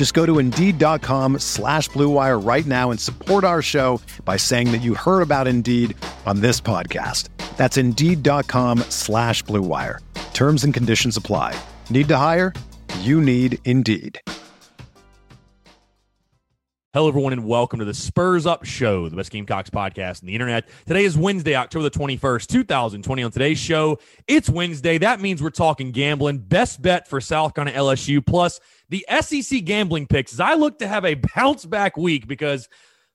Just go to Indeed.com slash BlueWire right now and support our show by saying that you heard about Indeed on this podcast. That's Indeed.com slash BlueWire. Terms and conditions apply. Need to hire? You need Indeed. Hello, everyone, and welcome to the Spurs Up Show, the best Gamecocks podcast on the internet. Today is Wednesday, October the 21st, 2020. On today's show, it's Wednesday. That means we're talking gambling. Best bet for South Carolina LSU, plus the SEC gambling picks. I look to have a bounce back week because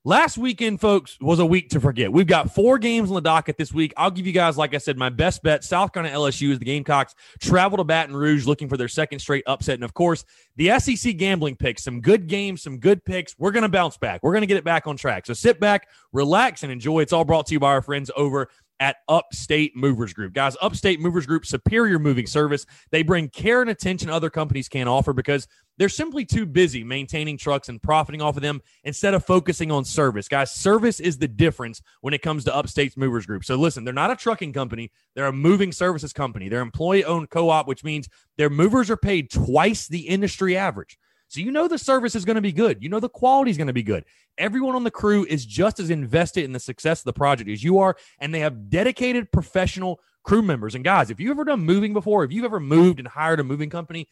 Last weekend, folks, was a week to forget. We've got four games on the docket this week. I'll give you guys, like I said, my best bet. South Carolina LSU is the Gamecocks travel to Baton Rouge looking for their second straight upset. And of course, the SEC gambling picks, some good games, some good picks. We're going to bounce back. We're going to get it back on track. So sit back, relax, and enjoy. It's all brought to you by our friends over at Upstate Movers Group. Guys, Upstate Movers Group, superior moving service. They bring care and attention other companies can't offer because they're simply too busy maintaining trucks and profiting off of them instead of focusing on service. Guys, service is the difference when it comes to Upstate Movers Group. So listen, they're not a trucking company, they're a moving services company. They're employee owned co op, which means their movers are paid twice the industry average. So you know the service is going to be good. You know the quality is going to be good. Everyone on the crew is just as invested in the success of the project as you are, and they have dedicated professional crew members. And guys, if you've ever done moving before, if you've ever moved and hired a moving company,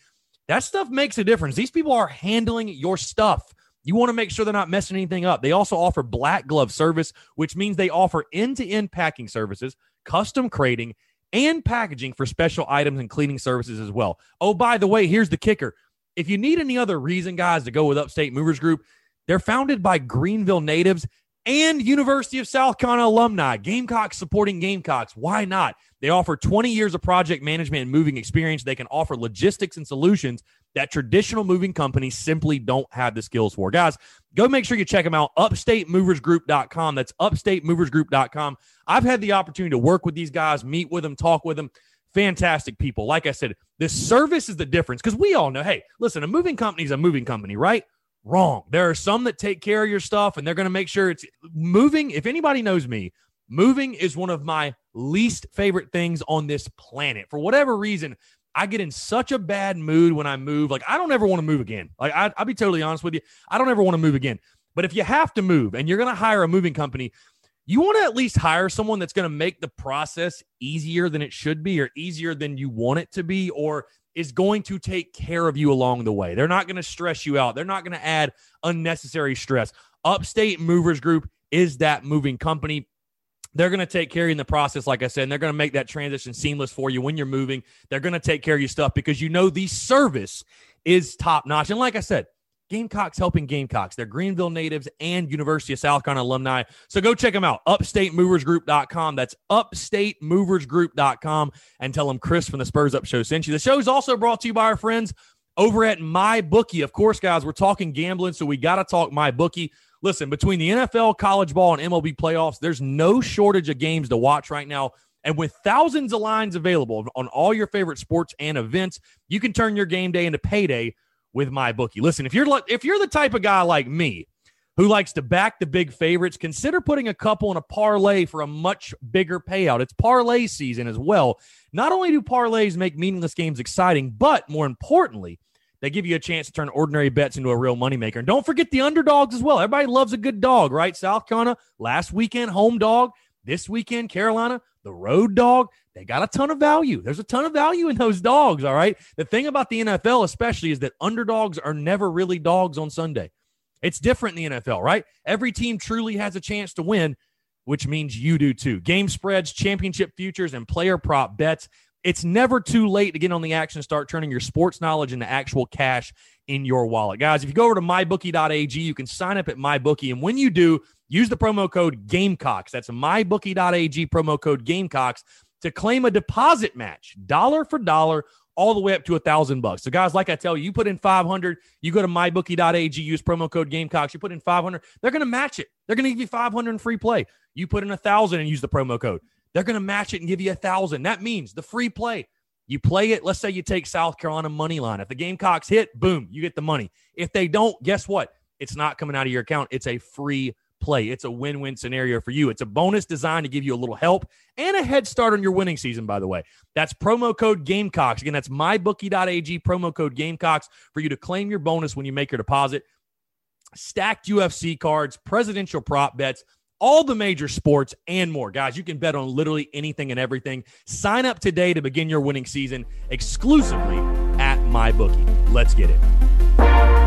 that stuff makes a difference. These people are handling your stuff. You want to make sure they're not messing anything up. They also offer black glove service, which means they offer end to end packing services, custom crating, and packaging for special items and cleaning services as well. Oh, by the way, here's the kicker. If you need any other reason, guys, to go with Upstate Movers Group, they're founded by Greenville natives and University of South Carolina alumni. Gamecocks supporting Gamecocks. Why not? They offer 20 years of project management and moving experience. They can offer logistics and solutions that traditional moving companies simply don't have the skills for. Guys, go make sure you check them out. UpstateMoversGroup.com. That's UpstateMoversGroup.com. I've had the opportunity to work with these guys, meet with them, talk with them. Fantastic people. Like I said, the service is the difference because we all know hey, listen, a moving company is a moving company, right? Wrong. There are some that take care of your stuff and they're going to make sure it's moving. If anybody knows me, moving is one of my least favorite things on this planet. For whatever reason, I get in such a bad mood when I move. Like, I don't ever want to move again. Like, I, will be totally honest with you. I don't ever want to move again. But if you have to move and you're going to hire a moving company, you want to at least hire someone that's going to make the process easier than it should be or easier than you want it to be or is going to take care of you along the way. They're not going to stress you out. They're not going to add unnecessary stress. Upstate Movers Group is that moving company. They're going to take care of you in the process, like I said, and they're going to make that transition seamless for you when you're moving. They're going to take care of your stuff because you know the service is top notch. And like I said, Gamecocks helping Gamecocks. They're Greenville natives and University of South Carolina alumni. So go check them out. UpstateMoversGroup.com. That's UpstateMoversGroup.com and tell them Chris from the Spurs Up Show sent you. The show is also brought to you by our friends over at MyBookie. Of course, guys, we're talking gambling, so we got to talk MyBookie. Listen, between the NFL, college ball, and MLB playoffs, there's no shortage of games to watch right now. And with thousands of lines available on all your favorite sports and events, you can turn your game day into payday with MyBookie. Listen, if you're if you're the type of guy like me who likes to back the big favorites, consider putting a couple in a parlay for a much bigger payout. It's parlay season as well. Not only do parlays make meaningless games exciting, but more importantly, they give you a chance to turn ordinary bets into a real moneymaker. And don't forget the underdogs as well. Everybody loves a good dog, right? South Carolina, last weekend, home dog. This weekend, Carolina, the road dog, they got a ton of value. There's a ton of value in those dogs. All right. The thing about the NFL, especially, is that underdogs are never really dogs on Sunday. It's different in the NFL, right? Every team truly has a chance to win. which means you do too. Game spreads, championship futures, and player prop bets. It's never too late to get on the action and start turning your sports knowledge into actual cash in your wallet. Guys, if you go over to mybookie.ag, you can sign up at mybookie. And when you do, use the promo code Gamecocks. That's mybookie.ag promo code Gamecocks to claim a deposit match, dollar for dollar, all the way up to a thousand bucks. So, guys, like I tell you, you put in 500, you go to mybookie.ag, use promo code Gamecocks, you put in 500, they're going to match it. They're going to give you 500 in free play. You put in a thousand and use the promo code. They're going to match it and give you a thousand. That means the free play. You play it. Let's say you take South Carolina money line. If the Gamecocks hit, boom, you get the money. If they don't, guess what? It's not coming out of your account. It's a free play. It's a win win scenario for you. It's a bonus designed to give you a little help and a head start on your winning season, by the way. That's promo code Gamecocks. Again, that's mybookie.ag, promo code Gamecocks for you to claim your bonus when you make your deposit. Stacked UFC cards, presidential prop bets, all the major sports and more. Guys, you can bet on literally anything and everything. Sign up today to begin your winning season exclusively at MyBookie. Let's get it.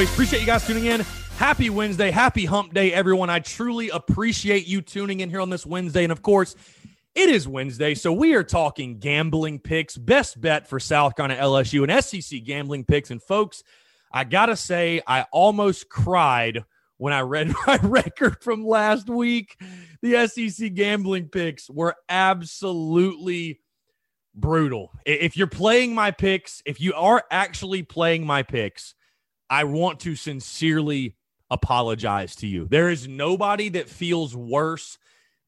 Always. Appreciate you guys tuning in. Happy Wednesday. Happy hump day, everyone. I truly appreciate you tuning in here on this Wednesday. And of course, it is Wednesday, so we are talking gambling picks, best bet for South Carolina LSU, and SEC gambling picks. And folks, I gotta say, I almost cried when I read my record from last week. The SEC gambling picks were absolutely brutal. If you're playing my picks, if you are actually playing my picks, I want to sincerely apologize to you. There is nobody that feels worse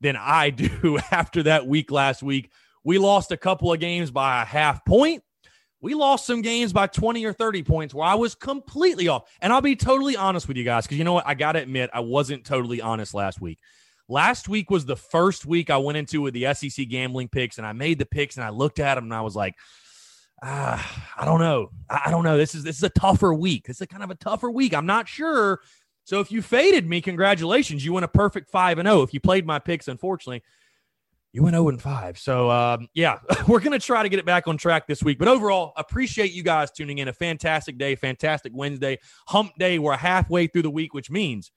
than I do after that week last week. We lost a couple of games by a half point. We lost some games by 20 or 30 points where I was completely off. And I'll be totally honest with you guys because you know what? I got to admit, I wasn't totally honest last week. Last week was the first week I went into with the SEC gambling picks and I made the picks and I looked at them and I was like, uh, I don't know. I don't know. This is this is a tougher week. This is kind of a tougher week. I'm not sure. So if you faded me, congratulations. You went a perfect five and zero. Oh. If you played my picks, unfortunately, you went zero and five. So um, yeah, we're gonna try to get it back on track this week. But overall, appreciate you guys tuning in. A fantastic day, fantastic Wednesday, Hump Day. We're halfway through the week, which means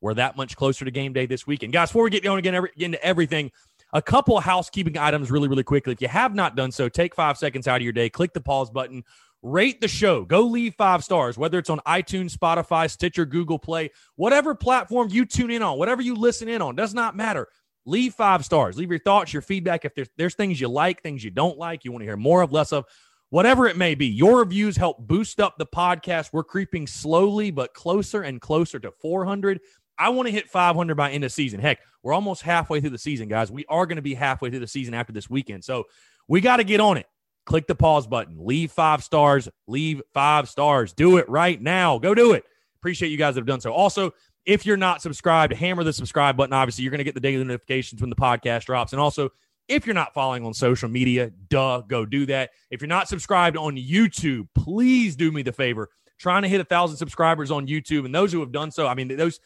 we're that much closer to game day this weekend, guys. Before we get going again, every, into everything. A couple housekeeping items really, really quickly. If you have not done so, take five seconds out of your day, click the pause button, rate the show, go leave five stars, whether it's on iTunes, Spotify, Stitcher, Google Play, whatever platform you tune in on, whatever you listen in on, does not matter. Leave five stars. Leave your thoughts, your feedback. If there's, there's things you like, things you don't like, you want to hear more of, less of, whatever it may be, your reviews help boost up the podcast. We're creeping slowly but closer and closer to 400. I want to hit 500 by end of season. Heck, we're almost halfway through the season, guys. We are going to be halfway through the season after this weekend. So we got to get on it. Click the pause button. Leave five stars. Leave five stars. Do it right now. Go do it. Appreciate you guys that have done so. Also, if you're not subscribed, hammer the subscribe button. Obviously, you're going to get the daily notifications when the podcast drops. And also, if you're not following on social media, duh, go do that. If you're not subscribed on YouTube, please do me the favor. Trying to hit a thousand subscribers on YouTube, and those who have done so, I mean, those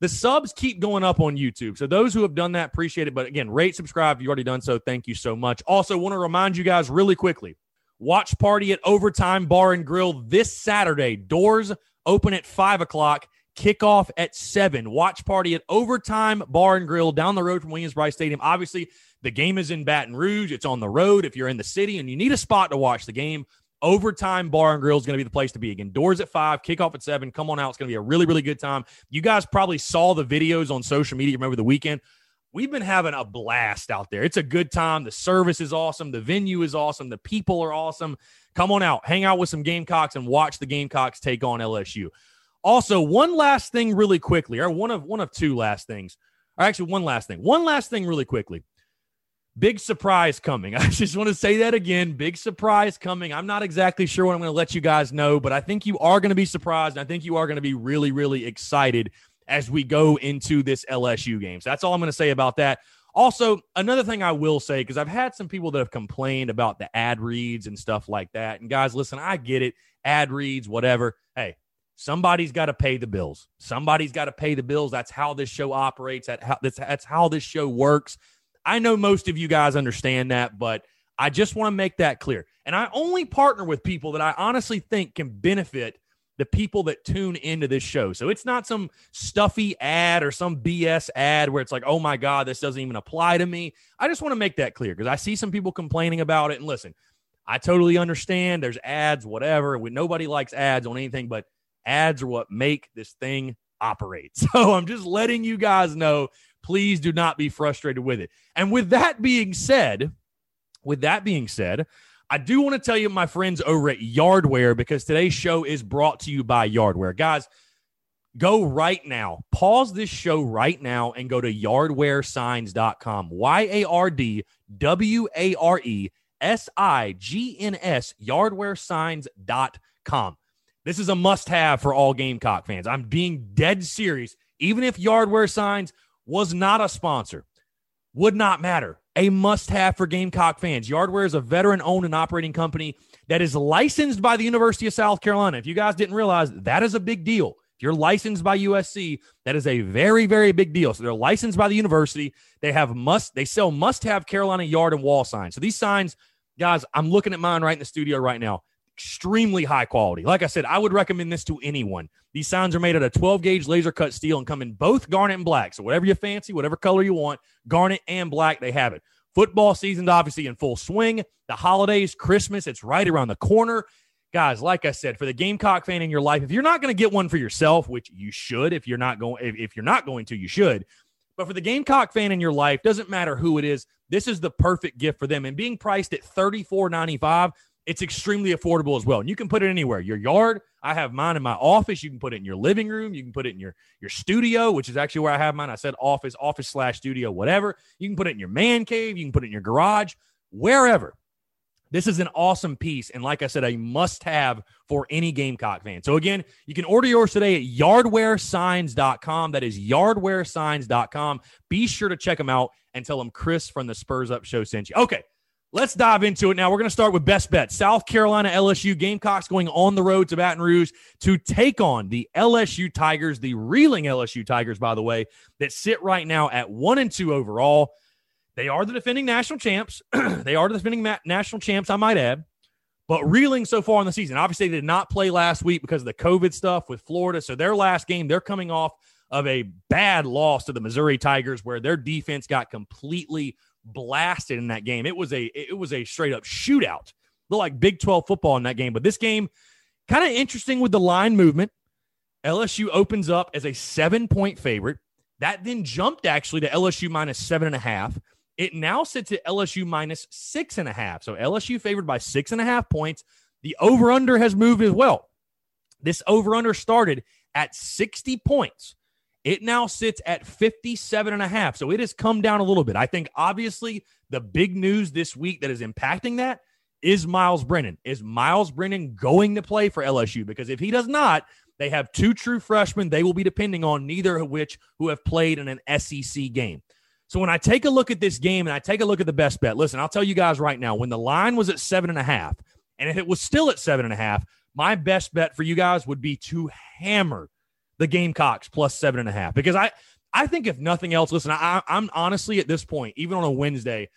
the subs keep going up on YouTube. So those who have done that, appreciate it. But again, rate, subscribe. If you've already done so, thank you so much. Also, want to remind you guys really quickly watch party at Overtime Bar and Grill this Saturday. Doors open at five o'clock, kickoff at seven. Watch party at Overtime Bar and Grill down the road from Williams-Brice Stadium. Obviously, the game is in Baton Rouge. It's on the road. If you're in the city and you need a spot to watch the game, Overtime Bar and Grill is going to be the place to be. Again, doors at five, kickoff at seven. Come on out. It's going to be a really, really good time. You guys probably saw the videos on social media. Remember the weekend? We've been having a blast out there. It's a good time. The service is awesome. The venue is awesome. The people are awesome. Come on out, hang out with some Gamecocks and watch the Gamecocks take on LSU. Also, one last thing really quickly, or one of one of two last things. Or actually, one last thing. One last thing, really quickly. Big surprise coming. I just want to say that again. Big surprise coming. I'm not exactly sure what I'm going to let you guys know, but I think you are going to be surprised. And I think you are going to be really, really excited as we go into this LSU game. So that's all I'm going to say about that. Also, another thing I will say, because I've had some people that have complained about the ad reads and stuff like that. And guys, listen, I get it. Ad reads, whatever. Hey, somebody's got to pay the bills. Somebody's got to pay the bills. That's how this show operates. That's that's how this show works. I know most of you guys understand that, but I just want to make that clear. And I only partner with people that I honestly think can benefit the people that tune into this show. So it's not some stuffy ad or some BS ad where it's like, oh my God, this doesn't even apply to me. I just want to make that clear because I see some people complaining about it. And listen, I totally understand there's ads, whatever. Nobody likes ads on anything, but ads are what make this thing operate. So I'm just letting you guys know. Please do not be frustrated with it. And with that being said, with that being said, I do want to tell you, my friends over at Yardware, because today's show is brought to you by Yardware. Guys, go right now. Pause this show right now and go to yardwaresigns.com. Y A R D W A R E S I G N S, yardwaresigns.com. This is a must have for all Gamecock fans. I'm being dead serious. Even if Yardware Signs was not a sponsor, would not matter a must have for Gamecock fans. Yardware is a veteran owned and operating company that is licensed by the University of South Carolina. If you guys didn't realize, that is a big deal. If you're licensed by USC, that is a very, very big deal. So they're licensed by the university. They have must, they sell must have Carolina yard and wall signs. So these signs, guys, I'm looking at mine right in the studio right now extremely high quality. Like I said, I would recommend this to anyone. These signs are made out of 12 gauge laser cut steel and come in both garnet and black. So whatever you fancy, whatever color you want, garnet and black, they have it. Football season's obviously in full swing. The holidays, Christmas, it's right around the corner. Guys, like I said, for the Gamecock fan in your life, if you're not going to get one for yourself, which you should, if you're not going, if, if you're not going to, you should. But for the Gamecock fan in your life, doesn't matter who it is, this is the perfect gift for them. And being priced at $34.95, it's extremely affordable as well. And you can put it anywhere. Your yard, I have mine in my office. You can put it in your living room. You can put it in your, your studio, which is actually where I have mine. I said office, office slash studio, whatever. You can put it in your man cave. You can put it in your garage, wherever. This is an awesome piece. And like I said, a must have for any Gamecock fan. So again, you can order yours today at yardwaresigns.com. That is yardwaresigns.com. Be sure to check them out and tell them Chris from the Spurs Up Show sent you. Okay. Let's dive into it now. We're going to start with best bet. South Carolina LSU Gamecocks going on the road to Baton Rouge to take on the LSU Tigers, the reeling LSU Tigers, by the way, that sit right now at one and two overall. They are the defending national champs. they are the defending ma- national champs, I might add, but reeling so far in the season. Obviously, they did not play last week because of the COVID stuff with Florida. So their last game, they're coming off of a bad loss to the Missouri Tigers where their defense got completely blasted in that game. It was a it was a straight up shootout. Looked like Big 12 football in that game. But this game, kind of interesting with the line movement. LSU opens up as a seven point favorite. That then jumped actually to LSU minus seven and a half. It now sits at LSU minus six and a half. So LSU favored by six and a half points. The over under has moved as well. This over under started at 60 points. It now sits at 57 and a half. So it has come down a little bit. I think obviously the big news this week that is impacting that is Myles Brennan. Is Myles Brennan going to play for LSU? Because if he does not, they have two true freshmen they will be depending on, neither of which who have played in an SEC game. So when I take a look at this game and I take a look at the best bet, listen, I'll tell you guys right now, when the line was at seven and a half, and if it was still at seven and a half, my best bet for you guys would be to hammer the Gamecocks plus seven and a half because I I think if nothing else, listen, I, I'm honestly at this point, even on a Wednesday,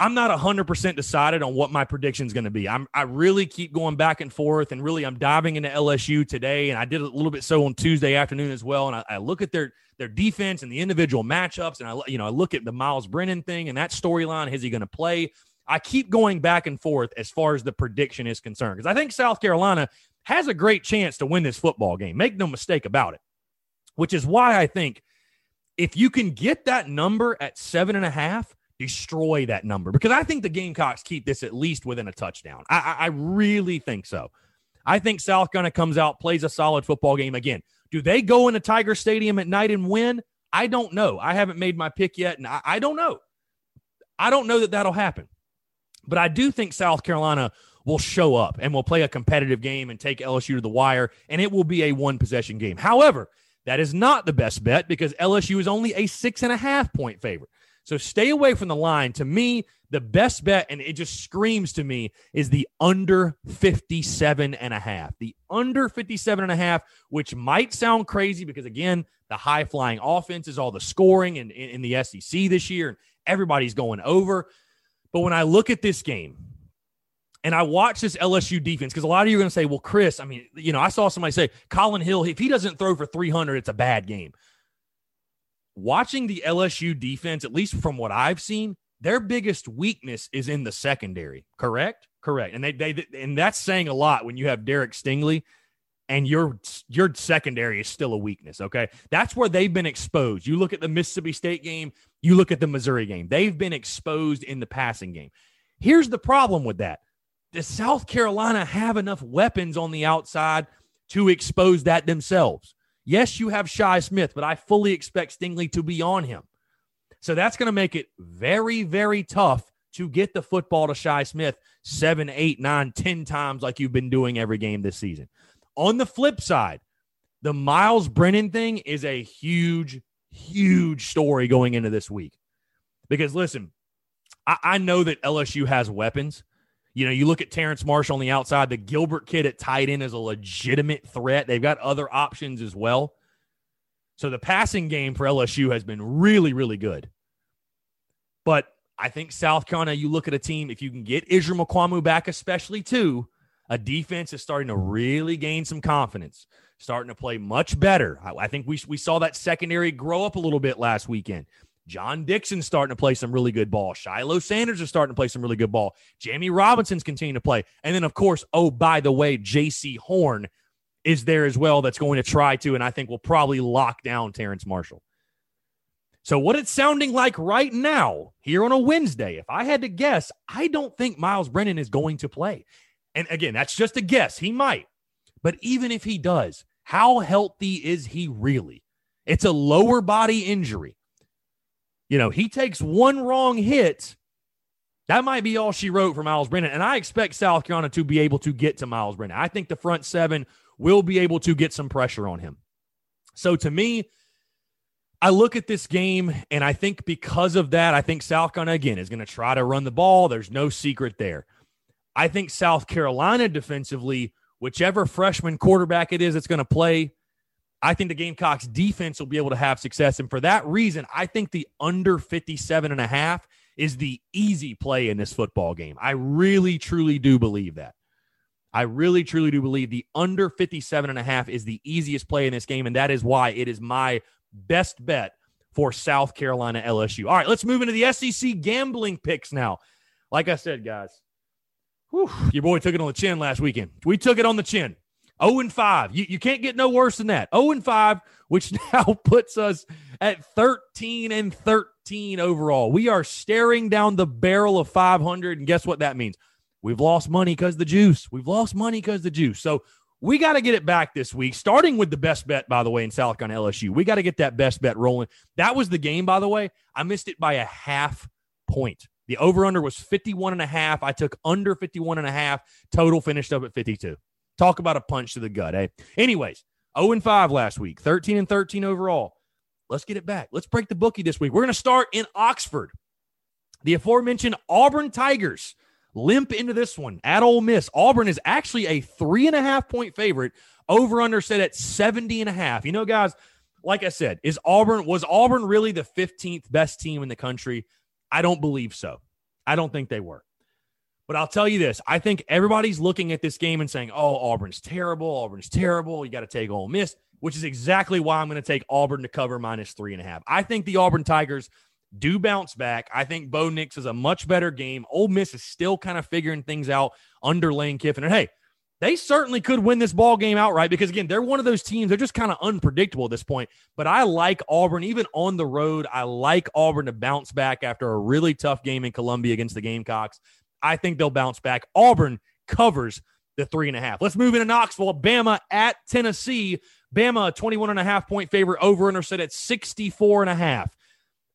I'm not 100% decided on what my prediction is going to be. I'm, I really keep going back and forth, and really I'm diving into LSU today, and I did a little bit so on Tuesday afternoon as well. And I, I look at their their defense and the individual matchups, and I you know I look at the Myles Brennan thing and that storyline. Is he going to play? I keep going back and forth as far as the prediction is concerned because I think South Carolina has a great chance to win this football game. Make no mistake about it. Which is why I think if you can get that number at seven and a half, destroy that number because I think the Gamecocks keep this at least within a touchdown. I, I really think so. I think South Carolina comes out, plays a solid football game again. Do they go into Tiger Stadium at night and win? I don't know. I haven't made my pick yet, and I, I don't know. I don't know that that'll happen. But I do think South Carolina will show up and will play a competitive game and take LSU to the wire, and it will be a one possession game. However, that is not the best bet because LSU is only a six and a half point favorite. So stay away from the line. To me, the best bet, and it just screams to me, is the under 57 and a half. The under 57 and a half, which might sound crazy because, again, the high flying offense is all the scoring in, in, in the SEC this year, and everybody's going over. But when I look at this game, and I watch this LSU defense because a lot of you are going to say, well, Chris, I mean, you know, I saw somebody say Collin Hill, if he doesn't throw for 300, it's a bad game. Watching the LSU defense, at least from what I've seen, their biggest weakness is in the secondary. Correct? Correct. And they, they, and that's saying a lot when you have Derek Stingley and your your secondary is still a weakness. Okay, that's where they've been exposed. You look at the Mississippi State game, you look at the Missouri game. They've been exposed in the passing game. Here's the problem with that: does South Carolina have enough weapons on the outside to expose that themselves? Yes, you have Shi Smith, but I fully expect Stingley to be on him. So that's going to make it very, very tough to get the football to Shi Smith seven, eight, nine, ten times like you've been doing every game this season. On the flip side, the Myles Brennan thing is a huge, huge story going into this week. Because listen, I, I know that LSU has weapons. You know, you look at Terrace Marshall on the outside, the Gilbert kid at tight end is a legitimate threat. They've got other options as well. So the passing game for LSU has been really, really good. But I think South Carolina, you look at a team, if you can get Israel Mukuamu back, especially too, a defense is starting to really gain some confidence, starting to play much better. I, I think we, we saw that secondary grow up a little bit last weekend. John Dixon's starting to play some really good ball. Shiloh Sanders is starting to play some really good ball. Jammie Robinson's continuing to play. And then, of course, oh, by the way, Jaycee Horn is there as well that's going to try to, and I think will probably lock down Terrace Marshall. So, what it's sounding like right now, here on a Wednesday, if I had to guess, I don't think Myles Brennan is going to play. And again, that's just a guess. He might. But even if he does, how healthy is he really? It's a lower body injury. You know, he takes one wrong hit. That might be all she wrote for Myles Brennan. And I expect South Carolina to be able to get to Myles Brennan. I think the front seven will be able to get some pressure on him. So to me, I look at this game and I think because of that, I think South Carolina again is going to try to run the ball. There's no secret there. I think South Carolina defensively, whichever freshman quarterback it is that's going to play, I think the Gamecocks defense will be able to have success. And for that reason, I think the under 57 and a half is the easy play in this football game. I really, truly do believe that. I really, truly do believe the under 57 and a half is the easiest play in this game. And that is why it is my best bet for South Carolina LSU. All right, let's move into the SEC gambling picks now. Like I said, guys, whew, your boy took it on the chin last weekend. We took it on the chin. 0 and 5. You, you can't get no worse than that. 0 and 5, which now puts us at 13 and 13 overall. We are staring down the barrel of 500. And guess what that means? We've lost money because the juice. We've lost money because the juice. So we got to get it back this week, starting with the best bet, by the way, in South Carolina LSU. We got to get that best bet rolling. That was the game, by the way. I missed it by a half point. The over under was 51 and a half. I took under 51 and a half. Total finished up at 52. Talk about a punch to the gut, eh? Anyways, 0 and 5 last week, 13 and 13 overall. Let's get it back. Let's break the bookie this week. We're going to start in Oxford. The aforementioned Auburn Tigers limp into this one at Ole Miss. Auburn is actually a three and a half point favorite. Over under set at 70 and a half. You know, guys, like I said, is Auburn was Auburn really the 15th best team in the country? I don't believe so. I don't think they were. But I'll tell you this I think everybody's looking at this game and saying, oh, Auburn's terrible. Auburn's terrible. You got to take Ole Miss, which is exactly why I'm going to take Auburn to cover minus three and a half. I think the Auburn Tigers do bounce back. I think Bo Nix is a much better game. Ole Miss is still kind of figuring things out under Lane Kiffin. And hey, they certainly could win this ball game outright because again, they're one of those teams. They're just kind of unpredictable at this point. But I like Auburn even on the road. I like Auburn to bounce back after a really tough game in Columbia against the Gamecocks. I think they'll bounce back. Auburn covers the three and a half. Let's move into Knoxville. Bama at Tennessee. Bama, 21 and a half point favorite over under set at 64 and a half.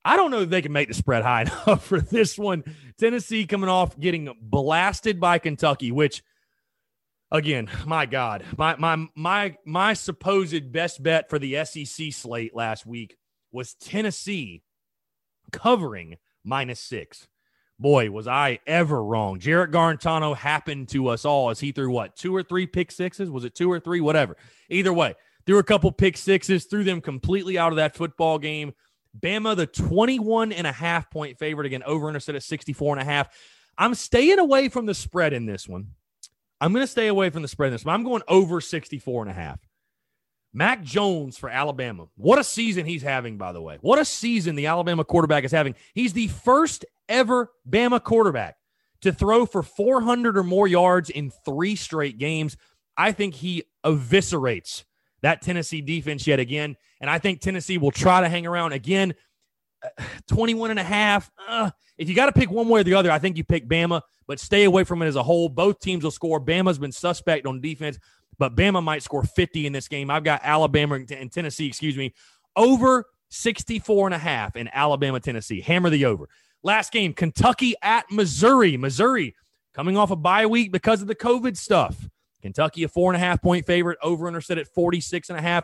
I don't know if they can make the spread high enough for this one. Tennessee coming off getting blasted by Kentucky, which again, my God, my my my my supposed best bet for the SEC slate last week was Tennessee covering minus six. Boy, was I ever wrong. Jarrett Guarantano happened to us all as he threw what, two or three pick sixes? Was it two or three? Whatever. Either way, threw a couple pick sixes, threw them completely out of that football game. Bama, the 21 and a half point favorite, again, over intercept at 64 and a half. I'm staying away from the spread in this one. I'm going to stay away from the spread in this one. I'm going over 64 and a half. Mac Jones for Alabama. What a season he's having, by the way. What a season the Alabama quarterback is having. He's the first ever Bama quarterback to throw for 400 or more yards in three straight games. I think he eviscerates that Tennessee defense yet again. And I think Tennessee will try to hang around again. 21 and a half. Uh, if you got to pick one way or the other, I think you pick Bama, but stay away from it as a whole. Both teams will score. Bama's been suspect on defense but Bama might score 50 in this game. I've got Alabama and Tennessee, excuse me, over 64 and a half in Alabama, Tennessee. Hammer the over. Last game, Kentucky at Missouri. Missouri coming off a bye week because of the COVID stuff. Kentucky, a four and a half point favorite, over under set at 46 and a half.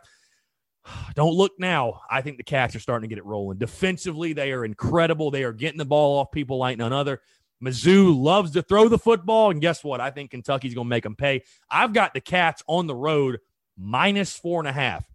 Don't look now. I think the Cats are starting to get it rolling. Defensively, they are incredible. They are getting the ball off people like none other. Mizzou loves to throw the football. And guess what? I think Kentucky's going to make them pay. I've got the Cats on the road minus four and a half.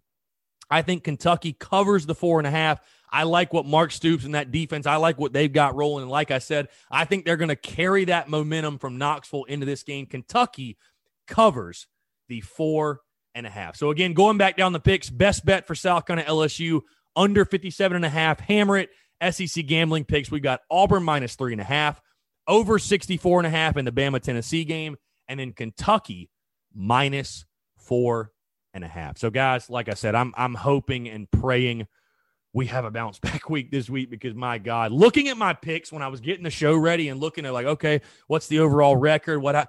I think Kentucky covers the four and a half. I like what Mark Stoops and that defense, I like what they've got rolling. And like I said, I think they're going to carry that momentum from Knoxville into this game. Kentucky covers the four and a half. So again, going back down the picks, best bet for South Carolina LSU under 57 and a half. Hammer it. SEC gambling picks. We got Auburn minus three and a half over 64 and a half in the Bama Tennessee game, and then Kentucky minus four and a half. So, guys, like I said, I'm I'm hoping and praying we have a bounce back week this week because my God, looking at my picks when I was getting the show ready and looking at like, okay, what's the overall record? What I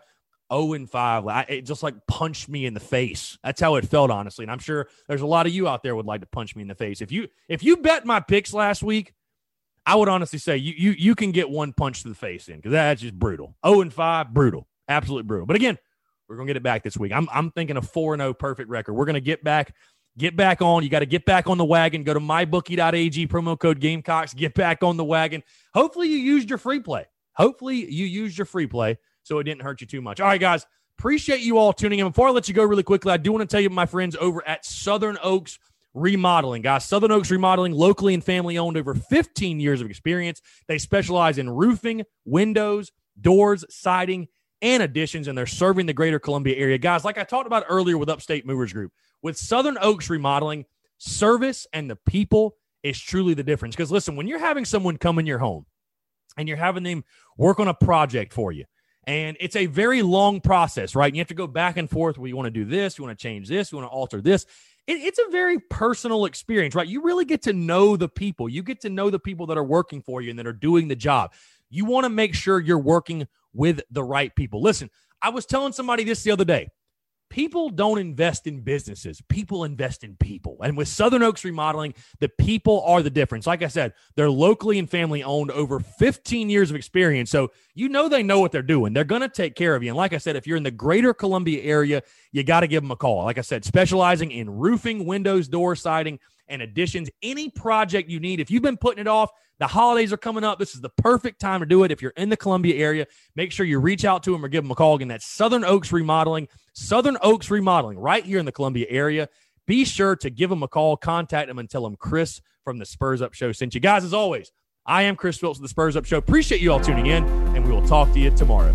0 and 5. I, it just like punched me in the face. That's how it felt, honestly. And I'm sure there's a lot of you out there would like to punch me in the face. If you if you bet my picks last week, I would honestly say you you you can get one punch to the face in because that's just brutal. 0 and 5, brutal. Absolutely brutal. But again, we're gonna get it back this week. I'm I'm thinking a 4 and 0 perfect record. We're gonna get back, get back on. You got to get back on the wagon. Go to mybookie.ag, promo code Gamecocks, get back on the wagon. Hopefully you used your free play. Hopefully you used your free play so it didn't hurt you too much. All right, guys. Appreciate you all tuning in. Before I let you go really quickly, I do want to tell you my friends over at Southern Oaks Remodeling, guys. Southern Oaks Remodeling, locally and family owned, over 15 years of experience. They specialize in roofing, windows, doors, siding, and additions, and they're serving the greater Columbia area. Guys, like I talked about earlier with Upstate Movers Group, with Southern Oaks Remodeling, service and the people is truly the difference. Because listen, when you're having someone come in your home and you're having them work on a project for you, and it's a very long process, right? And you have to go back and forth. Well, you want to do this, you want to change this, you want to alter this it, it's a very personal experience, right? You really get to know the people. You get to know the people that are working for you and that are doing the job. You want to make sure you're working with the right people. Listen, I was telling somebody this the other day people don't invest in businesses. People invest in people. And with southern oaks remodeling the people are the difference. Like i said they're locally and family owned over 15 years of experience. So you know they know what they're doing. They're going to take care of you. And like i said if you're in the greater columbia area you got to give them a call. Like i said specializing in roofing windows door siding and additions any project you need if you've been putting it off the holidays are coming up. This is the perfect time to do it. If you're in the Columbia area, make sure you reach out to them or give them a call. Again, that's Southern Oaks Remodeling, Southern Oaks Remodeling, right here in the Columbia area. Be sure to give them a call, contact them, and tell them Chris from the Spurs Up Show sent you. Guys, as always, I am Chris Phillips of the Spurs Up Show. Appreciate you all tuning in, and we will talk to you tomorrow.